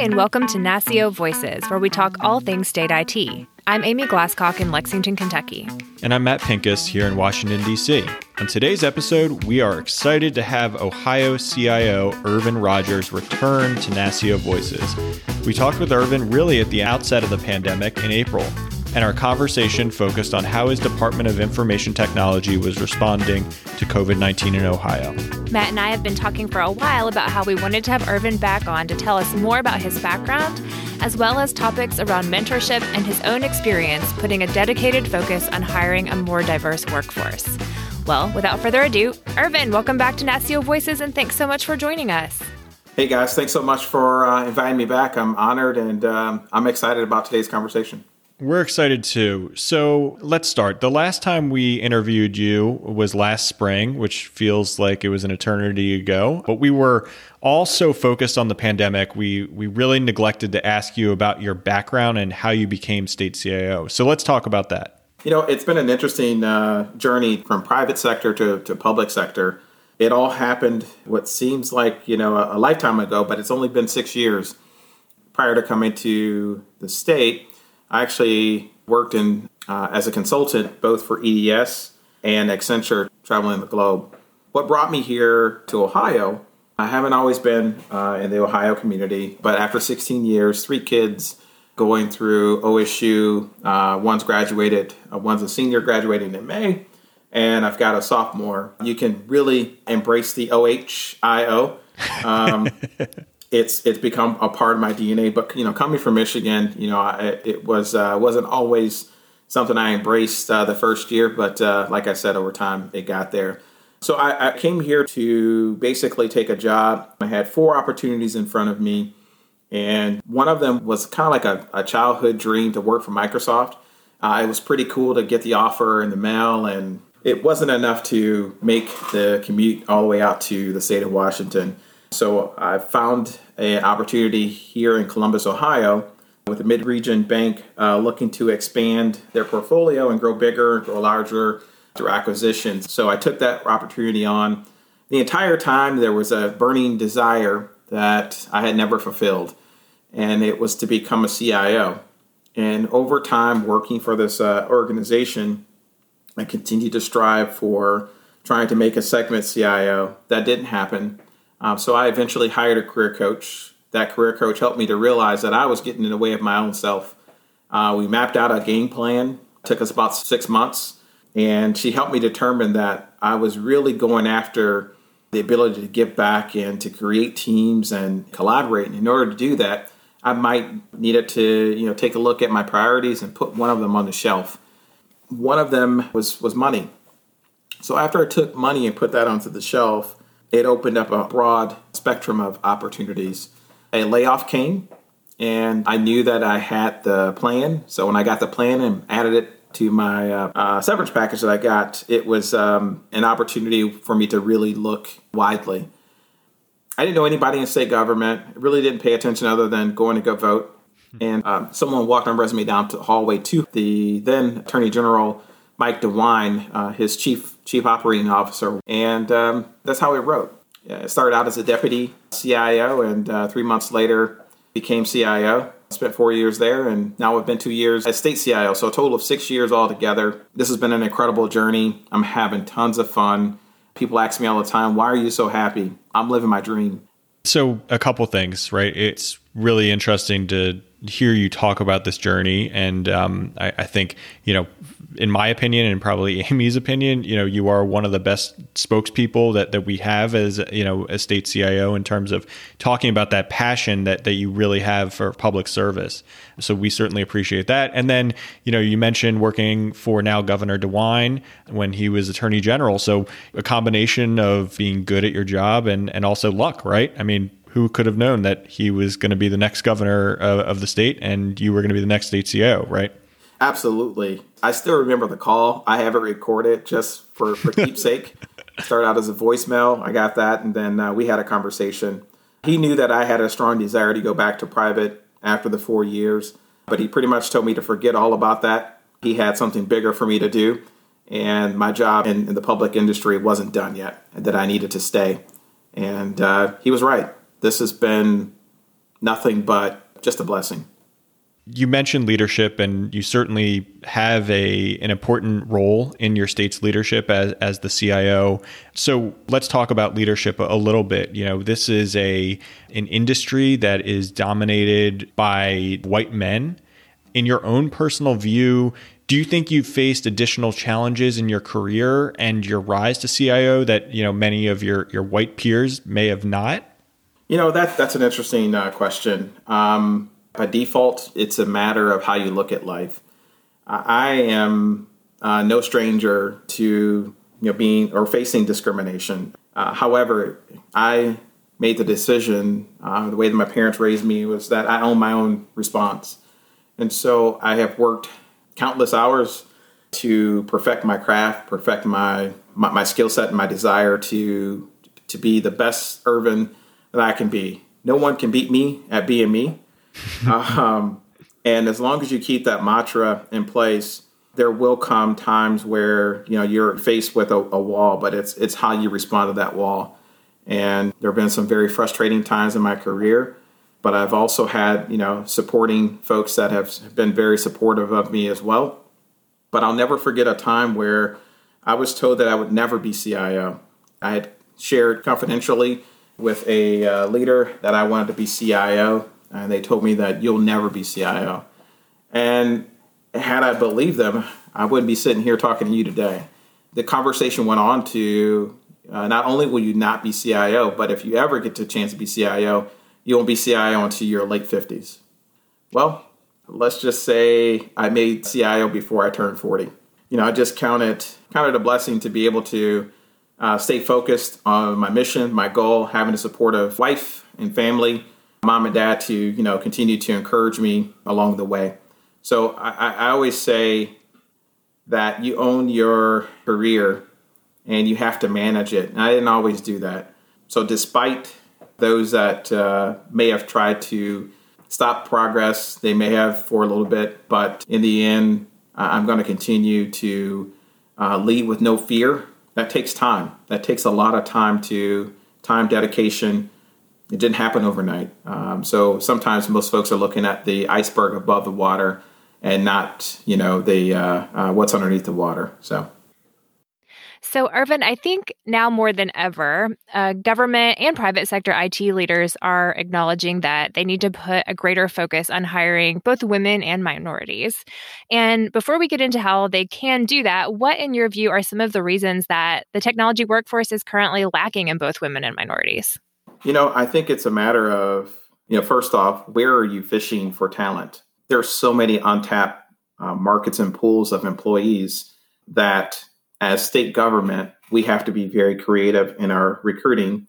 and welcome to NASCIO Voices, where we talk all things state IT. I'm Amy Glasscock in Lexington, Kentucky. And I'm Matt Pincus here in Washington, D.C. On today's episode, we are excited to have Ohio CIO Irvin Rogers return to NASCIO Voices. We talked with Irvin really at the outset of the pandemic in April and our conversation focused on how his Department of Information Technology was responding to COVID 19 in Ohio. Matt and I have been talking for a while about how we wanted to have Irvin back on to tell us more about his background, as well as topics around mentorship and his own experience putting a dedicated focus on hiring a more diverse workforce. Well, without further ado, Irvin, welcome back to NASCIO Voices and thanks so much for joining us. Hey guys, thanks so much for uh, inviting me back. I'm honored and um, I'm excited about today's conversation. We're excited too. So let's start. The last time we interviewed you was last spring, which feels like it was an eternity ago. But we were all so focused on the pandemic, we we really neglected to ask you about your background and how you became state CIO. So let's talk about that. You know, it's been an interesting uh, journey from private sector to, to public sector. It all happened what seems like you know a, a lifetime ago, but it's only been six years prior to coming to the state I actually worked in uh, as a consultant both for EDS and Accenture traveling the globe. What brought me here to Ohio, I haven't always been uh, in the Ohio community, but after 16 years, three kids going through OSU, uh, one's graduated, uh, one's a senior graduating in May, and I've got a sophomore. You can really embrace the OHIO. Um, it's it's become a part of my DNA. But you know, coming from Michigan, you know, I, it was uh, wasn't always something I embraced uh, the first year, but uh, like I said, over time it got there. So I, I, came here to basically take a job. I had four opportunities in front of me, and one of them was kind of like a, a, childhood dream to work for Microsoft. Uh, it was pretty cool to get the offer in the mail, and it wasn't enough to make the commute all the way out to the state of Washington. So I found an opportunity here in Columbus, Ohio, with a mid-region bank uh, looking to expand their portfolio and grow bigger, grow larger through acquisitions. So I took that opportunity on. The entire time there was a burning desire that I had never fulfilled, and it was to become a CIO. And over time, working for this uh, organization, I continued to strive for trying to make a segment CIO. That didn't happen. Um, so I eventually hired a career coach. That career coach helped me to realize that I was getting in the way of my own self. Uh, we mapped out a game plan. It took us about six months, and she helped me determine that I was really going after the ability to give back and to create teams and collaborate. And in order to do that, I might needed to you know take a look at my priorities and put one of them on the shelf. One of them was was money. So after I took money and put that onto the shelf, it opened up a broad spectrum of opportunities. A layoff came, and I knew that I had the plan. So when I got the plan and added it to my uh, uh, severance package that I got, it was um, an opportunity for me to really look widely. I didn't know anybody in state government. I really didn't pay attention other than going to go vote. And um, someone walked my resume down to the hallway to the then Attorney General Mike DeWine, uh, his chief chief operating officer, and um, that's how it wrote. Yeah, started out as a deputy CIO, and uh, three months later became CIO. Spent four years there, and now I've been two years as state CIO. So a total of six years altogether. This has been an incredible journey. I'm having tons of fun. People ask me all the time, "Why are you so happy?" I'm living my dream. So a couple things, right? It's really interesting to hear you talk about this journey, and um, I, I think you know in my opinion and probably Amy's opinion, you know, you are one of the best spokespeople that, that we have as, you know, a state CIO in terms of talking about that passion that, that you really have for public service. So we certainly appreciate that. And then, you know, you mentioned working for now Governor DeWine when he was Attorney General. So a combination of being good at your job and, and also luck, right? I mean, who could have known that he was going to be the next governor of, of the state and you were going to be the next state CIO, right? Absolutely. I still remember the call. I have it recorded just for, for keepsake. Started out as a voicemail. I got that. And then uh, we had a conversation. He knew that I had a strong desire to go back to private after the four years, but he pretty much told me to forget all about that. He had something bigger for me to do. And my job in, in the public industry wasn't done yet, that I needed to stay. And uh, he was right. This has been nothing but just a blessing you mentioned leadership and you certainly have a an important role in your state's leadership as as the CIO. So let's talk about leadership a, little bit. You know, this is a an industry that is dominated by white men. In your own personal view, do you think you've faced additional challenges in your career and your rise to CIO that, you know, many of your your white peers may have not? You know, that that's an interesting uh, question. Um, by default, it's a matter of how you look at life. I am uh, no stranger to you know being or facing discrimination. Uh, however, I made the decision uh, the way that my parents raised me was that I own my own response, and so I have worked countless hours to perfect my craft, perfect my my, my skill set, and my desire to to be the best Irvin that I can be. No one can beat me at being me. Um, and as long as you keep that mantra in place, there will come times where you know you're faced with a, a, wall, but it's it's how you respond to that wall. And there have been some very frustrating times in my career, but I've also had you know supporting folks that have been very supportive of me as well. But I'll never forget a time where I was told that I would never be CIO. I had shared confidentially with a uh, leader that I wanted to be CIO and they told me that you'll never be CIO. And had I believed them, I wouldn't be sitting here talking to you today. The conversation went on to uh, not only will you not be CIO, but if you ever get a chance to be CIO, you won't be CIO until your late 50s. Well, let's just say I made CIO before I turned 40. You know, I just count it, counted counted a blessing to be able to uh, stay focused on my mission, my goal, having a supportive wife and family, mom and dad to you know continue to encourage me along the way. So I, I always say that you own your career and you have to manage it. And I didn't always do that. So despite those that uh, may have tried to stop progress, they may have for a little bit, but in the end, I'm going to continue to uh, lead with no fear. That takes time. That takes a lot of time to time dedication it didn't happen overnight. Um, so sometimes most folks are looking at the iceberg above the water and not, you know, the uh, uh, what's underneath the water. So. So, Irvin, I think now more than ever, uh, government and private sector IT leaders are acknowledging that they need to put a greater focus on hiring both women and minorities. And before we get into how they can do that, what, in your view, are some of the reasons that the technology workforce is currently lacking in both women and minorities? You know, I think it's a matter of, you know, first off, where are you fishing for talent? There are so many untapped uh, markets and pools of employees that as state government, we have to be very creative in our recruiting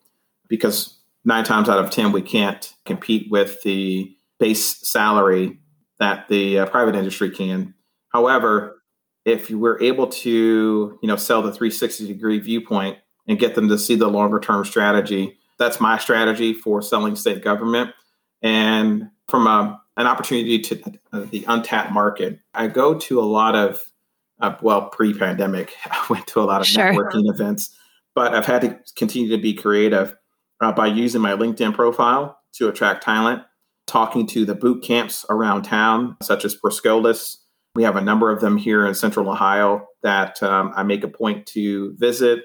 because nine times out of 10, we can't compete with the base salary that the uh, private industry can. However, if we're able to, you know, sell the 360 degree viewpoint and get them to see the longer term strategy, that's my strategy for selling state government. And from a, an opportunity to the untapped market, I go to a lot of, uh, well, pre pandemic, I went to a lot of sure. networking events, but I've had to continue to be creative uh, by using my LinkedIn profile to attract talent, talking to the boot camps around town, such as Per Scholas. We have a number of them here in Central Ohio that um, I make a point to visit,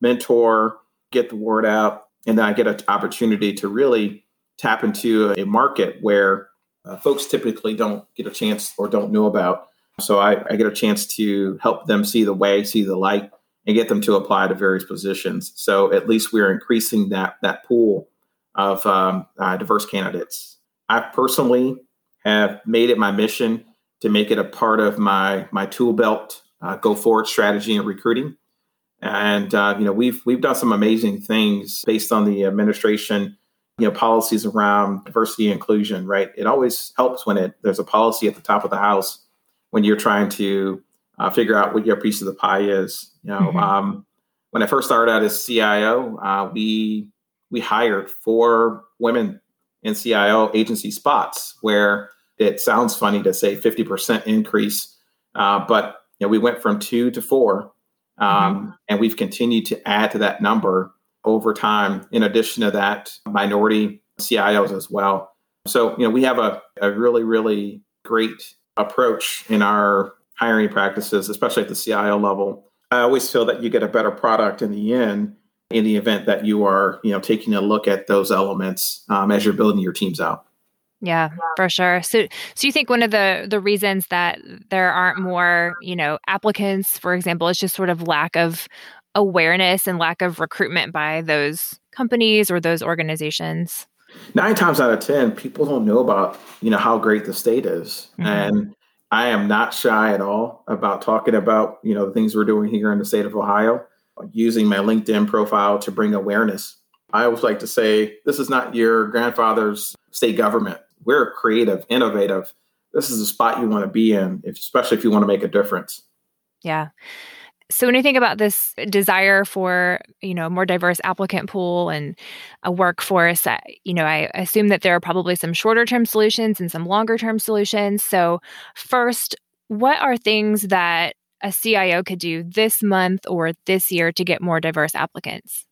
mentor, get the word out, and then I get an opportunity to really tap into a market where uh, folks typically don't get a chance or don't know about. So I, I, get a chance to help them see the way, see the light, and get them to apply to various positions. So at least we're increasing that that pool of um, uh, diverse candidates. I personally have made it my mission to make it a part of my my tool belt uh, go forward strategy and recruiting. And uh, you know, we've we've done some amazing things based on the administration, you know, policies around diversity and inclusion. Right, it always helps when it there's a policy at the top of the house when you're trying to uh, figure out what your piece of the pie is. You know, mm-hmm. um, when I first started out as CIO, uh, we we hired four women in CIO agency spots where it sounds funny to say 50% increase, uh, but you know, we went from two to four um, mm-hmm. And we've continued to add to that number over time. In addition to that, minority CIOs as well. So, you know, we have a, a really, really great approach in our hiring practices, especially at the CIO level. I always feel that you get a better product in the end in the event that you are, you know, taking a look at those elements um, as you're building your teams out. Yeah, for sure. So so you think one of the the reasons that there aren't more, you know, applicants, for example, is just sort of lack of awareness and lack of recruitment by those companies or those organizations? Nine times out of ten, people don't know about, you know, how great the state is. Mm-hmm. And I am not shy at all about talking about, you know, the things we're doing here in the state of Ohio, using my LinkedIn profile to bring awareness. I always like to say, this is not your grandfather's state government we're creative, innovative. This is a spot you want to be in, especially if you want to make a difference. Yeah. So when you think about this desire for, you know, a more diverse applicant pool and a workforce, you know, I assume that there are probably some shorter term solutions and some longer term solutions. So first, what are things that a CIO could do this month or this year to get more diverse applicants?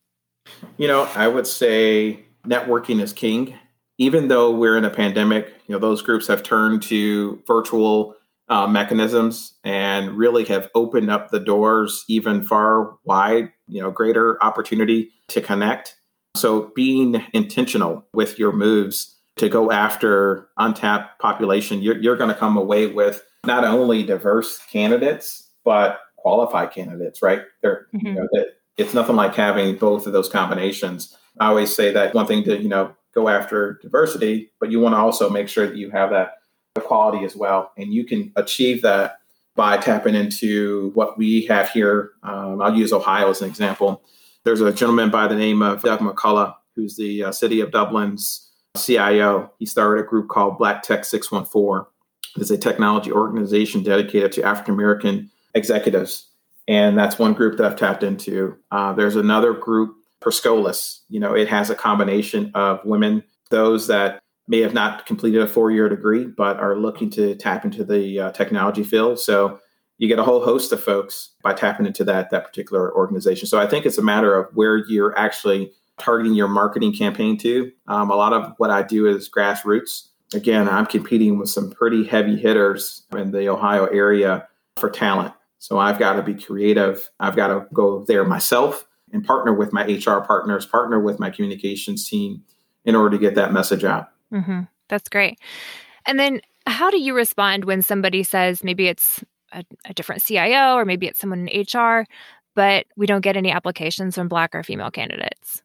You know, I would say networking is king even though we're in a pandemic, you know, those groups have turned to virtual uh, mechanisms and really have opened up the doors even far wide, you know, greater opportunity to connect. So being intentional with your moves to go after untapped population, you're, you're going to come away with not only diverse candidates, but qualified candidates, right? They're, mm-hmm. you know, it's nothing like having both of those combinations. I always say that one thing to, you know, go after diversity, but you want to also make sure that you have that equality as well. And you can achieve that by tapping into what we have here. Um, I'll use Ohio as an example. There's a gentleman by the name of Doug McCollough, who's the uh, city of Dublin's CIO. He started a group called Black Tech 614. It's a technology organization dedicated to African American executives. And that's one group that I've tapped into. Uh, there's another group Per Scholas. You know, it has a combination of women, those that may have not completed a four year degree, but are looking to tap into the uh, technology field. So you get a whole host of folks by tapping into that that particular organization. So I think it's a matter of where you're actually targeting your marketing campaign to. Um, a lot of what I do is grassroots. Again, I'm competing with some pretty heavy hitters in the Ohio area for talent. So I've got to be creative. I've got to go there myself and partner with my HR partners, partner with my communications team in order to get that message out. Mm-hmm. That's great. And then how do you respond when somebody says maybe it's a, a, different CIO or maybe it's someone in HR, but we don't get any applications from Black or female candidates?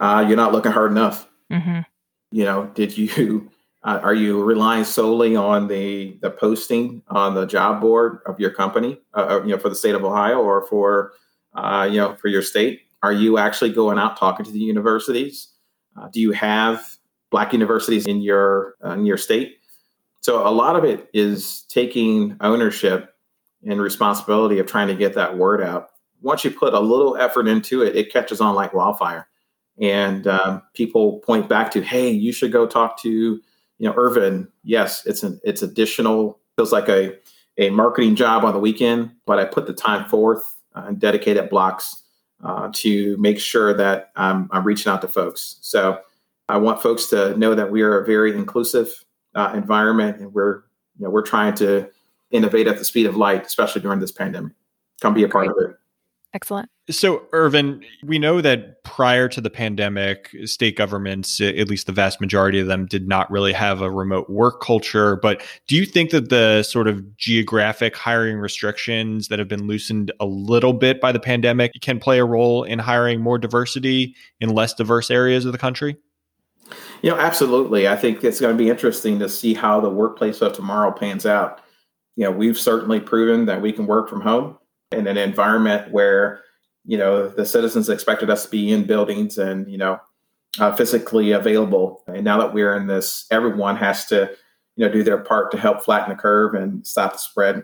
Uh, you're not looking hard enough. Mm-hmm. You know, did you? Uh, are you relying solely on the the posting on the job board of your company, uh, uh you know, for the state of Ohio or for uh, you know, for your state? Are you actually going out talking to the universities? Uh, do you have black universities in your uh, in your state? So a lot of it is taking ownership and responsibility of trying to get that word out. Once you put a little effort into it, it catches on like wildfire, and um, people point back to, "Hey, you should go talk to you know Irvin." Yes, it's an it's additional feels like a a marketing job on the weekend, but I put the time forth and dedicated blocks uh, to make sure that I'm, I'm, reaching out to folks. So I want folks to know that we are a very inclusive uh, environment, and we're you know we're trying to innovate at the speed of light, especially during this pandemic. Come be a part Great. of it. Excellent. So, Irvin, we know that prior to the pandemic, state governments, at least the vast majority of them, did not really have a remote work culture. But do you think that the sort of geographic hiring restrictions that have been loosened a little bit by the pandemic can play a role in hiring more diversity in less diverse areas of the country? You know, absolutely. I think it's going to be interesting to see how the workplace of tomorrow pans out. You know, we've certainly proven that we can work from home in an environment where you know the citizens expected us to be in buildings and you know uh, physically available. And now that we're in this everyone has to you know do their part to help flatten the curve and stop the spread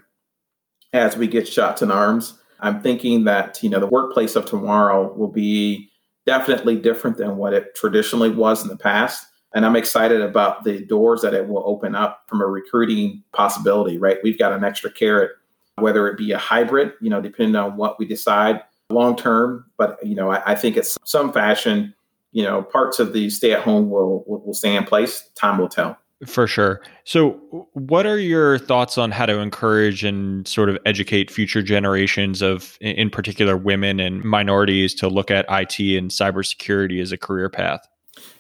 as we get shots in arms. I'm thinking that you know the workplace of tomorrow will be definitely different than what it traditionally was in the past. And i'm excited about the doors that it will open up from a recruiting possibility right? We've got an extra carrot whether it be a hybrid, you know, depending on what we decide long term. But, you know, I, I think it's some fashion you know, parts of the stay at home will, will, will stay in place. Time will tell. For sure. So, what are your thoughts on how to encourage and sort of educate future generations of, in particular, women and minorities to look at IT and cybersecurity as a career path?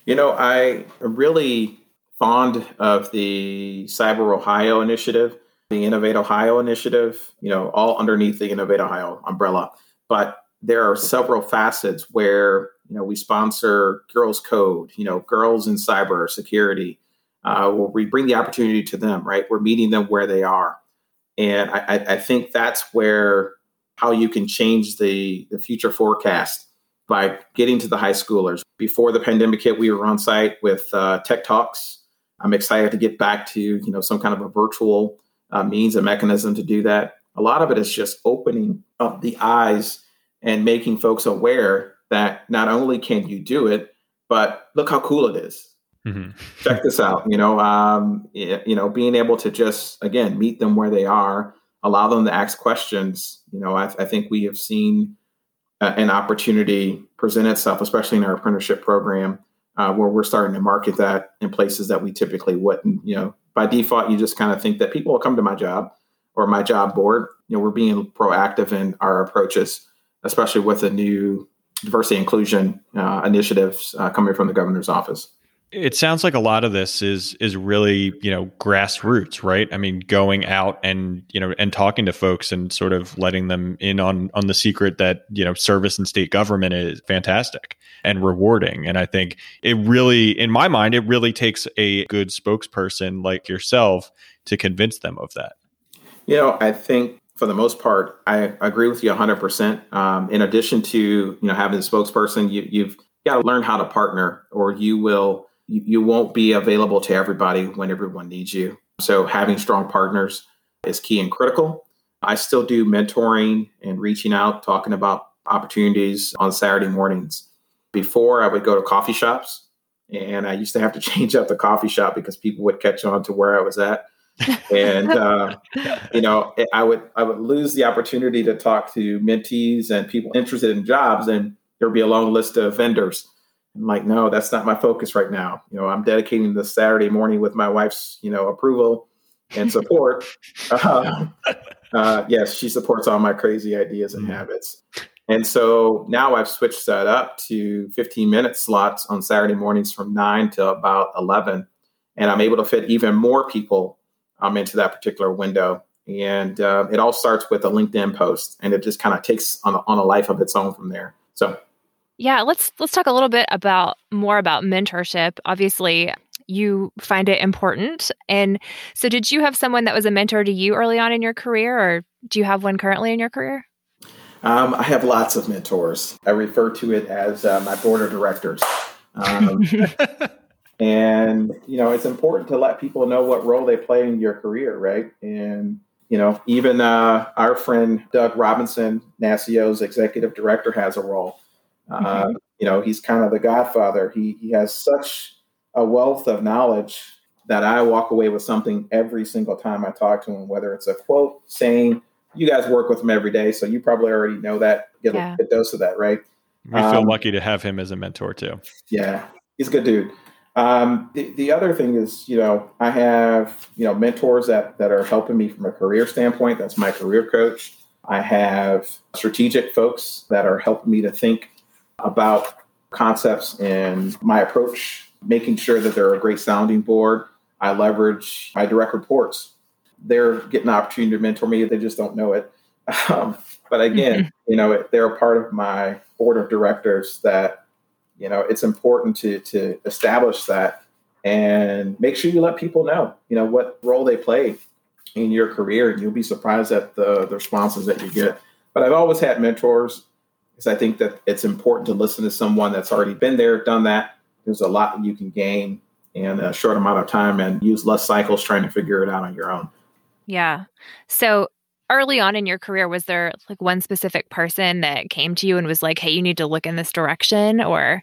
You know, I am really fond of the Cyber Ohio initiative, the Innovate Ohio initiative, you know, all underneath the Innovate Ohio umbrella. But there are several facets where, you know, we sponsor Girls Code, you know, girls in cyber security uh, where we bring the opportunity to them, right? We're meeting them where they are. And I, I think that's where how you can change the, the future forecast by getting to the high schoolers. Before the pandemic hit, we were on site with uh, Tech Talks. I'm excited to get back to you know some kind of a virtual uh, means and mechanism to do that. A lot of it is just opening up the eyes and making folks aware that not only can you do it, but look how cool it is. Mm-hmm. Check this out. You know, um, you know, being able to just again meet them where they are, allow them to ask questions. You know, I, I think we have seen uh, an opportunity present itself, especially in our apprenticeship program, uh, where we're starting to market that in places that we typically wouldn't. You know, by default, you just kind of think that people will come to my job or my job board. You know, we're being proactive in our approaches, especially with the new diversity inclusion uh, initiatives uh, coming from the governor's office. It sounds like a lot of this is is really you know grassroots, right? I mean, going out and you know and talking to folks and sort of letting them in on on the secret that you know service and state government is fantastic and rewarding. And I think it really, in my mind, it really takes a good spokesperson like yourself to convince them of that. You know, I think for the most part, I agree with you 100%. Um, in addition to you know having a spokesperson, you, you've got to learn how to partner, or you will you, you won't be available to everybody when everyone needs you. So having strong partners is key and critical. I still do mentoring and reaching out, talking about opportunities on Saturday mornings. Before I would go to coffee shops and I used to have to change up the coffee shop because people would catch on to where I was at. and uh, you know, I would I would lose the opportunity to talk to mentees and people interested in jobs, and there'd be a long list of vendors I'm like, no, that's not my focus right now. You know, I'm dedicating the Saturday morning with my wife's, you know, approval and support. uh, uh, yes, she supports all my crazy ideas and mm-hmm. habits. And so now I've switched that up to 15 minute slots on Saturday mornings from 9 to about 11. And I'm able to fit even more people um, into that particular window. And uh, it all starts with a LinkedIn post, and it just kind of takes on a, on a life of its own from there. So yeah, let's let's talk a little bit about more about mentorship. Obviously, you find it important. And so did you have someone that was a mentor to you early on in your career or do you have one currently in your career? Um, I have lots of mentors. I refer to it as uh, my board of directors. Um, and, you know, it's important to let people know what role they play in your career, right? And, you know, even uh, our friend Doug Robinson, NASCIO's executive director, has a role. Mm-hmm. Uh, you know, he's kind of the godfather. He he has such a wealth of knowledge that I walk away with something every single time I talk to him, whether it's a quote saying, you guys work with him every day, so you probably already know that, get yeah. a, a, dose of that, right? We um, feel lucky to have him as a mentor too. Yeah, he's a good dude. Um, the, the other thing is, you know, I have, you know, mentors that, that are helping me from a career standpoint. That's my career coach. I have strategic folks that are helping me to think about concepts and my approach, making sure that they're a great sounding board. I leverage my direct reports. They're getting an opportunity to mentor me. They just don't know it. Um, but again, mm-hmm. you know, they're a part of my board of directors that, you know, it's important to, to establish that and make sure you let people know, you know, what role they play in your career. And you'll be surprised at the, the responses that you get. But I've always had mentors because I think that it's important to listen to someone that's already been there, done that. There's a lot that you can gain in a short amount of time and use less cycles trying to figure it out on your own. Yeah. So early on in your career, was there like one specific person that came to you and was like, hey, you need to look in this direction? Or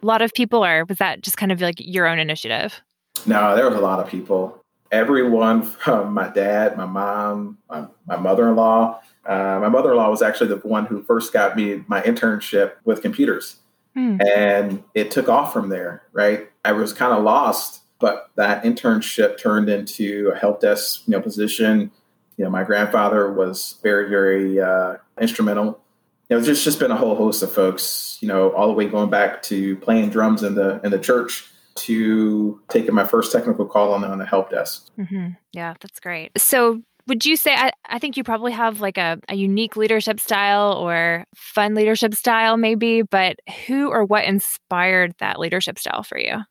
a lot of people, or was that just kind of like your own initiative? No, there was a lot of people. Everyone from my dad, my mom, my, my mother in law, uh, my mother-in-law was actually the one who first got me my internship with computers. Hmm. And it took off from there, right? I was kind of lost, but that internship turned into a help desk, you know, position. You know, my grandfather was very, very uh, instrumental. You know, there's just been a whole host of folks, you know, all the way going back to playing drums in the in the church to taking my first technical call on on the help desk. Mm-hmm. Yeah, that's great. So would you say I, I think you probably have like a, a unique leadership style or fun leadership style maybe but who or what inspired that leadership style for you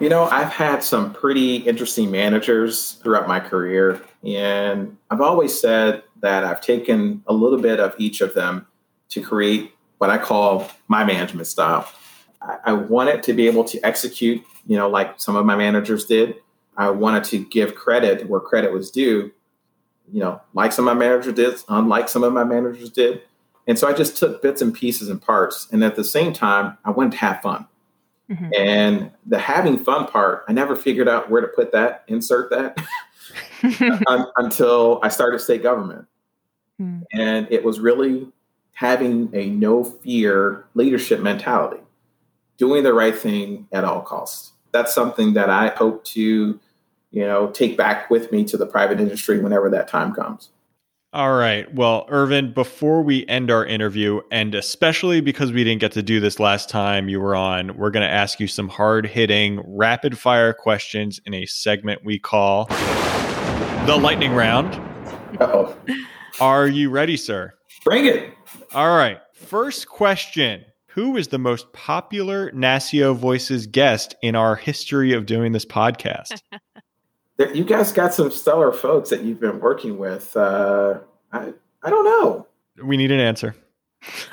you know i've had some pretty interesting managers throughout my career and i've always said that i've taken a little bit of each of them to create what i call my management style I, I wanted to be able to execute you know like some of my managers did i wanted to give credit where credit was due you know, like some of my managers did, unlike some of my managers did. And so I just took bits and pieces and parts. And at the same time, I wanted to have fun. Mm-hmm. And the having fun part, I never figured out where to put that, insert that until I started state government. Mm-hmm. And it was really having a no fear leadership mentality, doing the right thing at all costs. That's something that I hope to you know, take back with me to the private industry whenever that time comes. All right. Well, Irvin, before we end our interview, and especially because we didn't get to do this last time you were on, we're going to ask you some hard hitting, rapid fire questions in a segment we call the lightning round. oh Are you ready, sir? Bring it. All right. First question Who is the most popular NASCIO Voices guest in our history of doing this podcast? you guys got some stellar folks that you've been working with. Uh, I I don't know. We need an answer.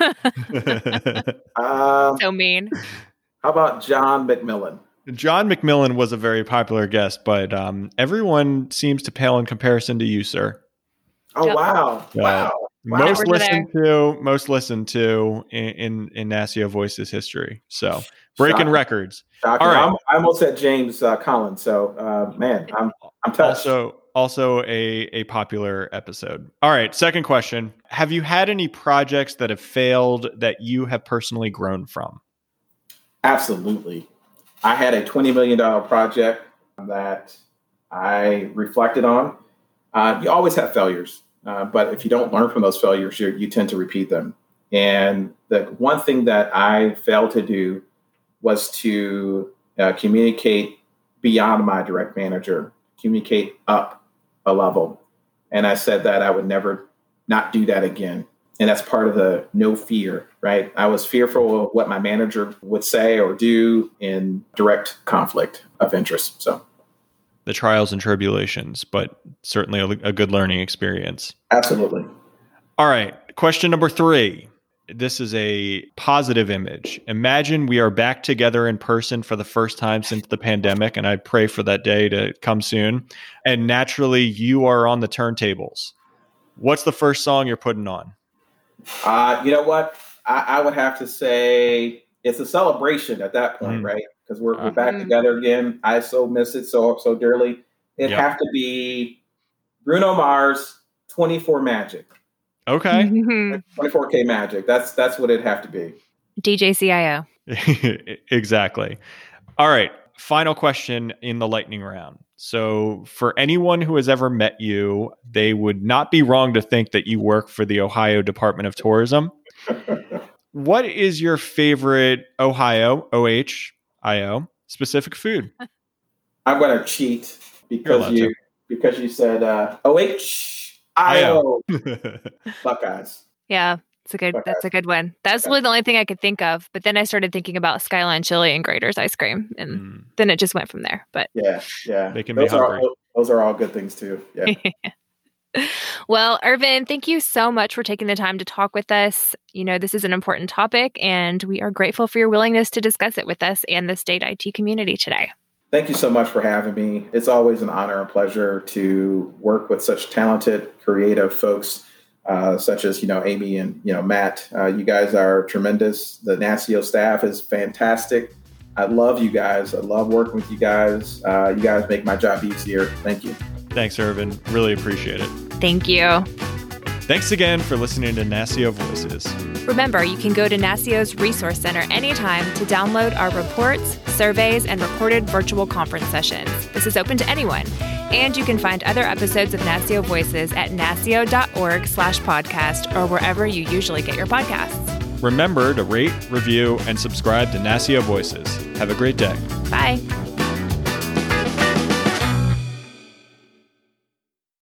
um, so mean. How about John MacMillan? John MacMillan was a very popular guest, but um, everyone seems to pale in comparison to you, sir. Oh wow! Uh, wow. Most listened to, most listened to in in, in NASCIO Voices history. So breaking Shocking. records. Shocking. All right. I'm, I almost said James uh, Collins. So, uh, man, I'm I'm touched. Also, also a a popular episode. All right. Second question: Have you had any projects that have failed that you have personally grown from? Absolutely. I had a twenty million dollar project that I reflected on. Uh, you always have failures, uh, but if you don't learn from those failures, you tend to repeat them. And the one thing that I failed to do was to uh, communicate beyond my direct manager, communicate up a level. And I said that I would never not do that again. And that's part of the no fear, right? I was fearful of what my manager would say or do in direct conflict of interest. So the trials and tribulations, but certainly a, a good learning experience. Absolutely. All right. Question number three this is a positive image. Imagine we are back together in person for the first time since the pandemic, and I pray for that day to come soon. And naturally, you are on the turntables. What's the first song you're putting on? Uh, you know what? I, I would have to say it's a celebration at that point, mm. right? Because we're, we're back uh, together again. I so miss it so so dearly. It'd yep. have to be Bruno Mars, 24 Magic. Okay. 24K Magic. That's that's what it'd have to be. DJ CIO. exactly. All right. Final question in the lightning round. So, for anyone who has ever met you, they would not be wrong to think that you work for the Ohio Department of Tourism. what is your favorite Ohio OHIO specific food? I'm going to cheat because you to. because you said uh, OH Io Buckeyes. Yeah, it's a good. Buckeyes. That's a good one. That's really the only thing I could think of. But then I started thinking about Skyline Chili and Graeter's ice cream, and mm. then it just went from there. But yeah, yeah, they can those be hungry. Are all, those are all good things too. Yeah. well, Irvin, thank you so much for taking the time to talk with us. You know, this is an important topic, and we are grateful for your willingness to discuss it with us and the state IT community today. Thank you so much for having me. It's always an honor and pleasure to work with such talented, creative folks, uh, such as you know Amy and you know Matt. Uh, you guys are tremendous. The NASCIO staff is fantastic. I love you guys. I love working with you guys. Uh, you guys make my job easier. Thank you. Thanks, Irvin. Really appreciate it. Thank you. Thanks again for listening to NASCIO Voices. Remember, you can go to NASCIO's Resource Center anytime to download our reports, surveys, and recorded virtual conference sessions. This is open to anyone. And you can find other episodes of NASCIO Voices at nascio.org slash podcast or wherever you usually get your podcasts. Remember to rate, review, and subscribe to NASCIO Voices. Have a great day. Bye.